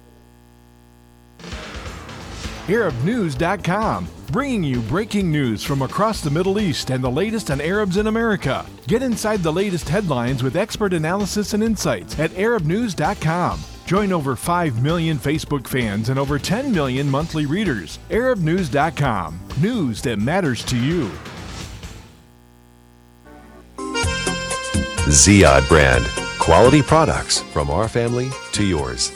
ArabNews.com, bringing you breaking news from across the Middle East and the latest on Arabs in America. Get inside the latest headlines with expert analysis and insights at ArabNews.com. Join over 5 million Facebook fans and over 10 million monthly readers. ArabNews.com, news that matters to you. Ziad brand. Quality products from our family to yours.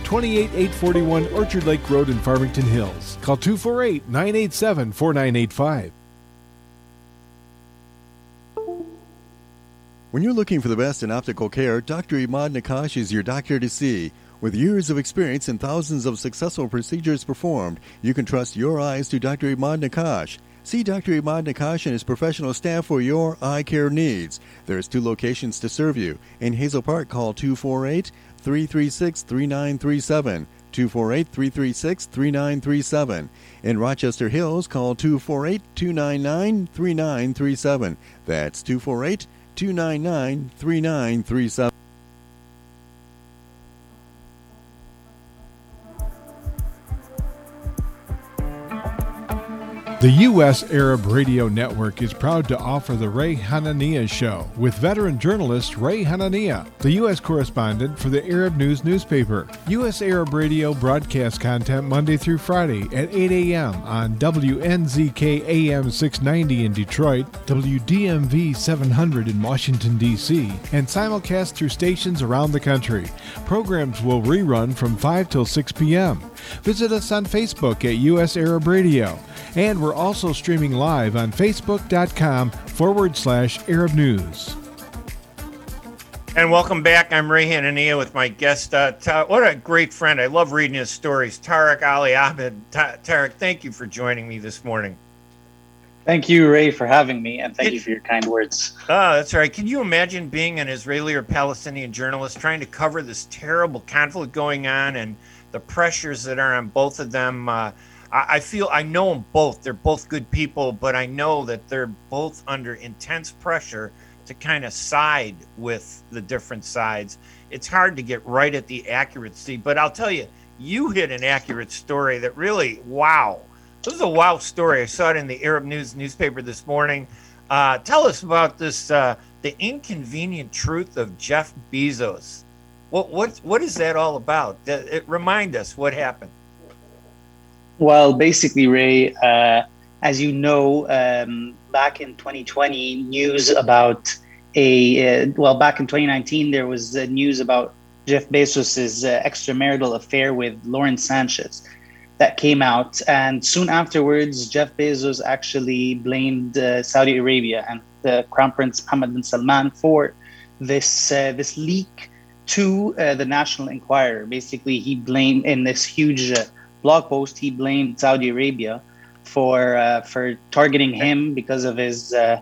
28841 Orchard Lake Road in Farmington Hills. Call 248 987 4985. When you're looking for the best in optical care, Dr. Imad Nakash is your doctor to see. With years of experience and thousands of successful procedures performed, you can trust your eyes to Dr. Imad Nakash. See Dr. Imad Nakash and his professional staff for your eye care needs. There's two locations to serve you. In Hazel Park, call 248 336 3937. 248 336 3937. In Rochester Hills, call 248 299 3937. That's 248 299 3937. The U.S. Arab Radio Network is proud to offer the Ray Hanania Show with veteran journalist Ray Hanania, the U.S. correspondent for the Arab News newspaper. U.S. Arab Radio broadcasts content Monday through Friday at 8 a.m. on WNZK AM 690 in Detroit, WDMV 700 in Washington, D.C., and simulcast through stations around the country. Programs will rerun from 5 till 6 p.m. Visit us on Facebook at U.S. Arab Radio. And we're also streaming live on facebook.com forward slash Arab News. And welcome back. I'm Ray Hanania with my guest. Uh, Ta- what a great friend. I love reading his stories. Tarek Ali Ahmad. Ta- Tarek, thank you for joining me this morning. Thank you, Ray, for having me, and thank it, you for your kind words. Oh, that's right. Can you imagine being an Israeli or Palestinian journalist trying to cover this terrible conflict going on and the pressures that are on both of them? Uh, I, feel I know them both. They're both good people, but I know that they're both under intense pressure to kind of side with the different sides. It's hard to get right at the accuracy, but I'll tell you, you hit an accurate story that really, wow. This is a wow story. I saw it in the Arab News newspaper this morning. Uh, tell us about this, uh, the inconvenient truth of Jeff Bezos. What, what, what is that all about? It, remind us what happened. Well, basically, Ray, uh, as you know, um, back in 2020, news about a uh, well, back in 2019, there was uh, news about Jeff Bezos's uh, extramarital affair with Lauren Sanchez that came out, and soon afterwards, Jeff Bezos actually blamed uh, Saudi Arabia and the Crown Prince Mohammed bin Salman for this uh, this leak to the National Enquirer. Basically, he blamed in this huge blog post, he blamed Saudi Arabia for uh, for targeting him because of his uh,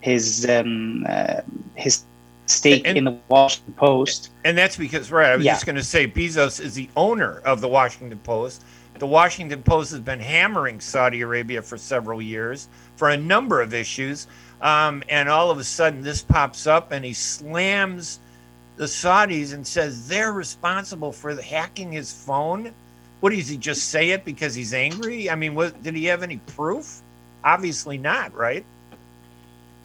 his um, uh, his stake and, in the Washington Post. And that's because, right? I was yeah. just going to say, Bezos is the owner of the Washington Post. The Washington Post has been hammering Saudi Arabia for several years for a number of issues. Um, and all of a sudden, this pops up, and he slams the Saudis and says they're responsible for the hacking his phone what does he just say it because he's angry? I mean, what did he have any proof? Obviously not, right?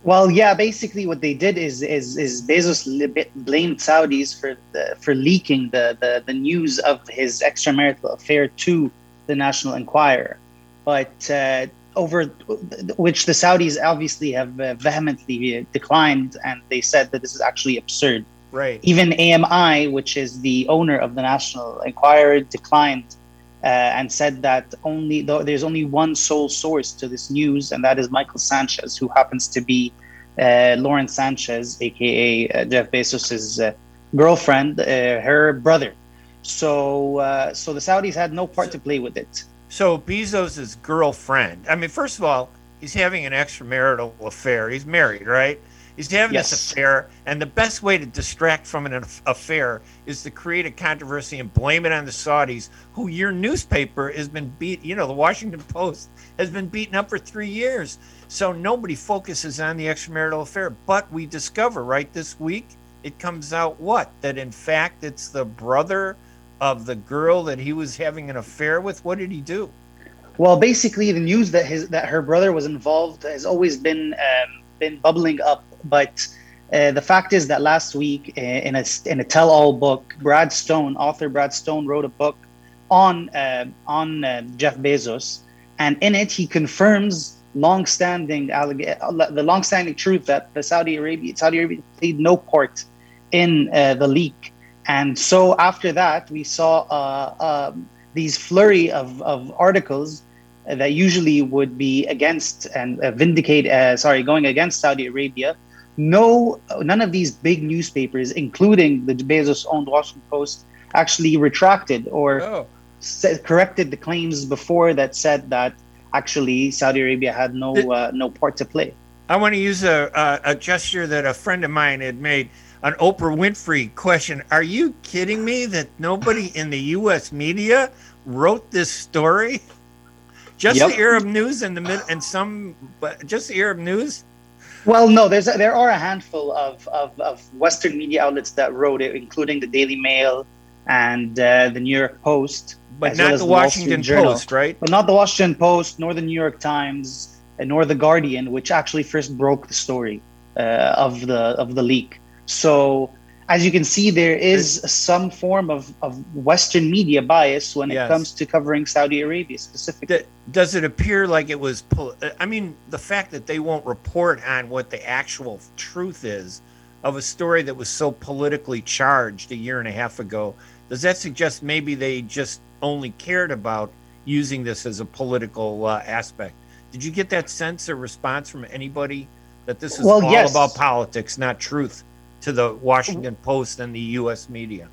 Well, yeah. Basically, what they did is is, is Bezos blamed Saudis for the, for leaking the, the the news of his extramarital affair to the National Enquirer, but uh, over which the Saudis obviously have uh, vehemently declined, and they said that this is actually absurd. Right. Even AMI, which is the owner of the National Enquirer, declined uh, and said that only there's only one sole source to this news, and that is Michael Sanchez, who happens to be uh, Lauren Sanchez, aka uh, Jeff Bezos's uh, girlfriend, uh, her brother. So, uh, so the Saudis had no part to play with it. So Bezos's girlfriend. I mean, first of all, he's having an extramarital affair. He's married, right? He's having yes. this affair, and the best way to distract from an affair is to create a controversy and blame it on the Saudis, who your newspaper has been beat. You know, the Washington Post has been beaten up for three years. So nobody focuses on the extramarital affair. But we discover, right, this week, it comes out what? That in fact it's the brother of the girl that he was having an affair with? What did he do? Well, basically, the news that his that her brother was involved has always been um, been bubbling up. But uh, the fact is that last week, uh, in a in a tell-all book, Brad Stone, author Brad Stone, wrote a book on uh, on uh, Jeff Bezos, and in it he confirms long-standing the long-standing truth that the Saudi Arabia Saudi Arabia played no part in uh, the leak. And so after that, we saw uh, um, these flurry of, of articles that usually would be against and uh, vindicate, uh, sorry, going against Saudi Arabia. No, none of these big newspapers, including the Bezos-owned Washington Post, actually retracted or oh. corrected the claims before that said that actually Saudi Arabia had no uh, no part to play. I want to use a, a, a gesture that a friend of mine had made an Oprah Winfrey question. Are you kidding me that nobody in the U.S. media wrote this story? Just yep. the Arab news and the mid and some, but just the Arab news. Well, no, there's a, there are a handful of, of, of Western media outlets that wrote it, including the Daily Mail and uh, the New York Post, but not well the Washington Post, right? But not the Washington Post, nor the New York Times, nor the Guardian, which actually first broke the story uh, of the of the leak. So as you can see, there is some form of, of Western media bias when yes. it comes to covering Saudi Arabia specifically. Does it appear like it was? I mean, the fact that they won't report on what the actual truth is of a story that was so politically charged a year and a half ago, does that suggest maybe they just only cared about using this as a political uh, aspect? Did you get that sense or response from anybody that this is well, all yes. about politics, not truth? To the Washington Post and the U.S. media?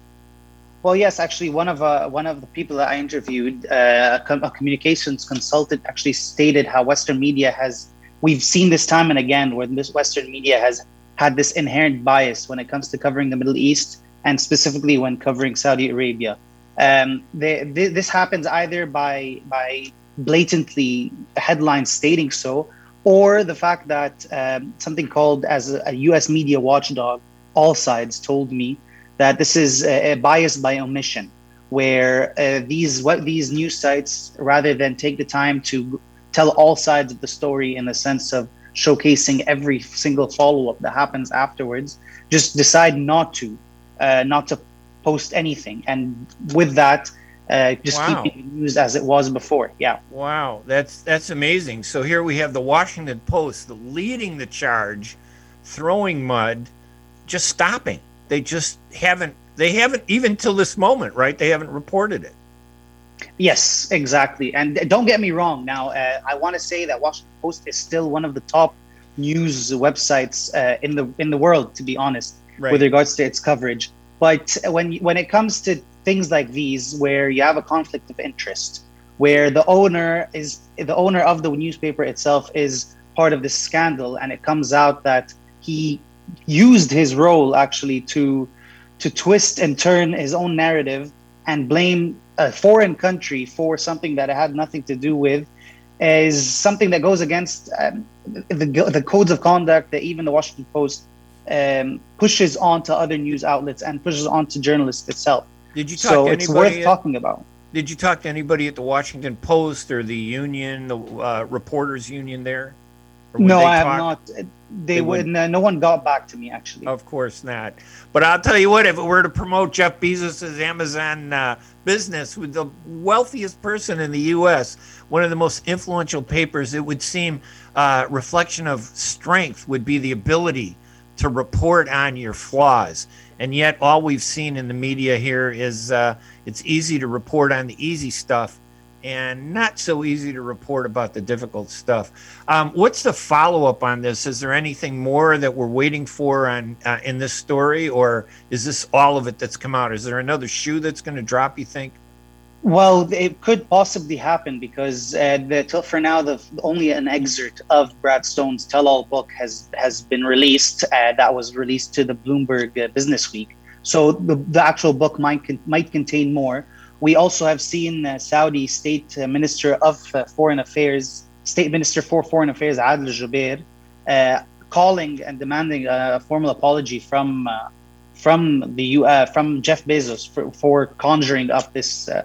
Well, yes, actually, one of uh, one of the people that I interviewed, uh, a, communications consultant, actually stated how Western media has. We've seen this time and again where this Western media has had this inherent bias when it comes to covering the Middle East and specifically when covering Saudi Arabia. Um, they, this happens either by by blatantly headlines stating so, or the fact that um, something called as a, a U.S. media watchdog AllSides told me that this is a, a bias by omission, where uh, these what these news sites, rather than take the time to tell all sides of the story in the sense of showcasing every single follow up that happens afterwards, just decide not to, uh, not to post anything, and with that. Uh, just wow. keeping the news as it was before. Yeah. Wow, that's that's amazing. So here we have the Washington Post leading the charge, throwing mud, just stopping. They just haven't. They haven't even till this moment, right? They haven't reported it. Yes, exactly. And don't get me wrong. Now, uh, I want to say that Washington Post is still one of the top news websites uh, in the in the world, to be honest, right. with regards to its coverage. But when when it comes to things like these, where you have a conflict of interest, where the owner is the owner of the newspaper itself is part of this scandal, and it comes out that he used his role actually to to twist and turn his own narrative and blame a foreign country for something that had nothing to do with is something that goes against um, the, the codes of conduct that even the Washington Post um, pushes on to other news outlets and pushes on to journalists itself. Did you talk so to it's worth at, talking about. Did you talk to anybody at the Washington Post or the union, the uh, reporters union there? No, I have not. They, they would. No, no one got back to me actually. Of course not. But I'll tell you what: if it were to promote Jeff Bezos's Amazon uh, business with the wealthiest person in the U.S., one of the most influential papers, it would seem uh, reflection of strength would be the ability to report on your flaws. And yet, all we've seen in the media here is uh, it's easy to report on the easy stuff and not so easy to report about the difficult stuff. Um, what's the follow up on this? Is there anything more that we're waiting for on uh, in this story, or is this all of it that's come out? Is there another shoe that's going to drop? You think? Well, it could possibly happen because uh, the, for now, the only an excerpt of Brad Stone's tell-all book has has been released. Uh, that was released to the Bloomberg uh, Business Week. So the, the actual book might might contain more. We also have seen uh, Saudi State uh, Minister of uh, Foreign Affairs, State Minister for Foreign Affairs Adel Jubeir, calling and demanding a formal apology from from the uh, from Jeff Bezos for, for conjuring up this uh,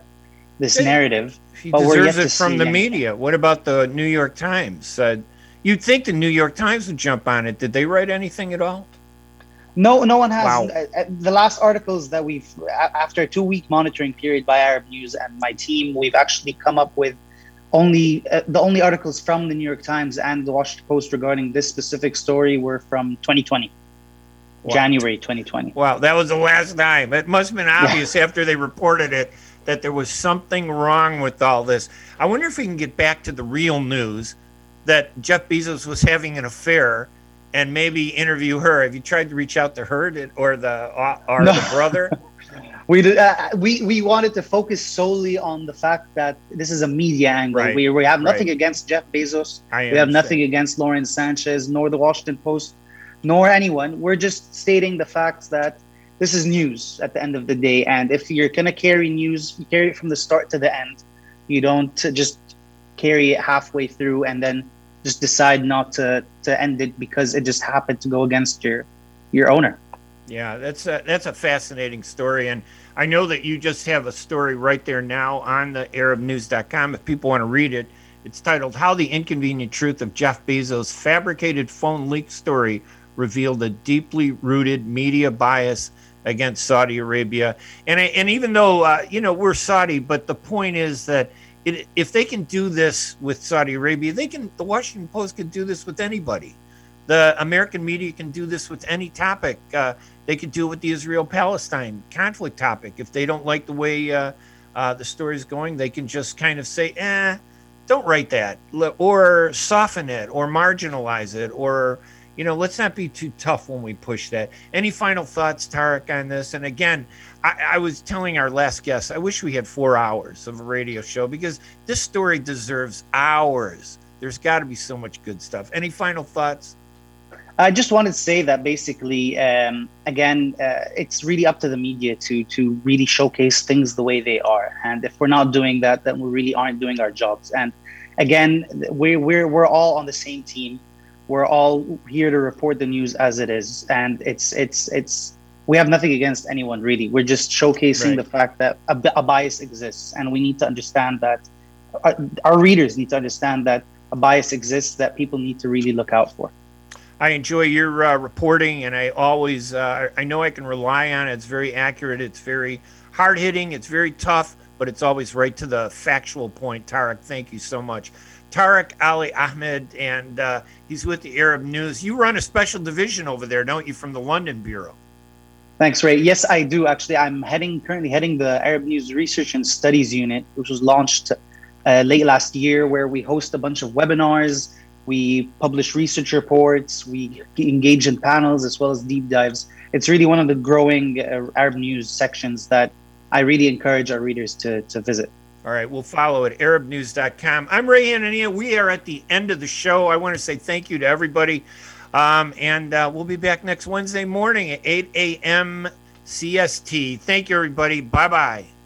this narrative. He but deserves it from the anything. media. What about the New York Times? Uh, you'd think the New York Times would jump on it. Did they write anything at all? No, no one has. Wow. Uh, uh, the last articles that we've, after a two week monitoring period by Arab News and my team, we've actually come up with only uh, the only articles from the New York Times and the Washington Post regarding this specific story were from 2020, Wow. January 2020. Wow, that was the last time. It must have been obvious after they reported it that there was something wrong with all this. I wonder if we can get back to the real news that Jeff Bezos was having an affair and maybe interview her. Have you tried to reach out to her Did- or the or No. the brother? We did, uh, we we wanted to focus solely on the fact that this is a media angle. Right, We we have nothing right. against Jeff Bezos. I we have nothing against Lauren Sanchez, nor the Washington Post, nor anyone. We're just stating the facts that this is news at the end of the day. And if you're gonna carry news, you carry it from the start to the end. You don't just carry it halfway through and then just decide not to to end it because it just happened to go against your your owner. Yeah, that's a, that's a fascinating story, and I know that you just have a story right there now on the ArabNews.com. If people want to read it, it's titled "How the Inconvenient Truth of Jeff Bezos' Fabricated Phone Leak Story Revealed a Deeply Rooted Media Bias Against Saudi Arabia." And and even though uh, you know we're Saudi, but the point is that it, if they can do this with Saudi Arabia, they can. The Washington Post can do this with anybody. The American media can do this with any topic. Uh, they could do it with the Israel Palestine conflict topic. If they don't like the way uh, uh, the story is going, they can just kind of say, eh, don't write that, or soften it, or marginalize it, or, you know, let's not be too tough when we push that. Any final thoughts, Tarek, on this? And again, I, I was telling our last guest, I wish we had four hours of a radio show because this story deserves hours. There's got to be so much good stuff. Any final thoughts? I just wanted to say that basically, um, again, uh, it's really up to the media to to really showcase things the way they are. And if we're not doing that, then we really aren't doing our jobs. And again, we're we're we're all on the same team. We're all here to report the news as it is, and it's it's it's. We have nothing against anyone really. We're just showcasing Right. the fact that a, a bias exists, and we need to understand that. Our, our readers need to understand that a bias exists that people need to really look out for. I enjoy your uh, reporting, and I always uh, I know I can rely on it. It's very accurate. It's very hard hitting. It's very tough, but it's always right to the factual point. Tarek, thank you so much. Tarek Ali Ahmad, and uh, he's with the Arab News. You run a special division over there, don't you, from the London bureau? Thanks, Ray. Yes, I do. Actually, I'm heading currently heading the Arab News Research and Studies Unit, which was launched uh, late last year, where we host a bunch of webinars, we publish research reports, we engage in panels as well as deep dives. It's really one of the growing uh, Arab News sections that I really encourage our readers to to visit. All right, we'll follow at arabnews.com. I'm Ray Hanania. We are at the end of the show. I want to say thank you to everybody. Um, and uh, we'll be back next Wednesday morning at 8 a.m. CST. Thank you, everybody. Bye bye.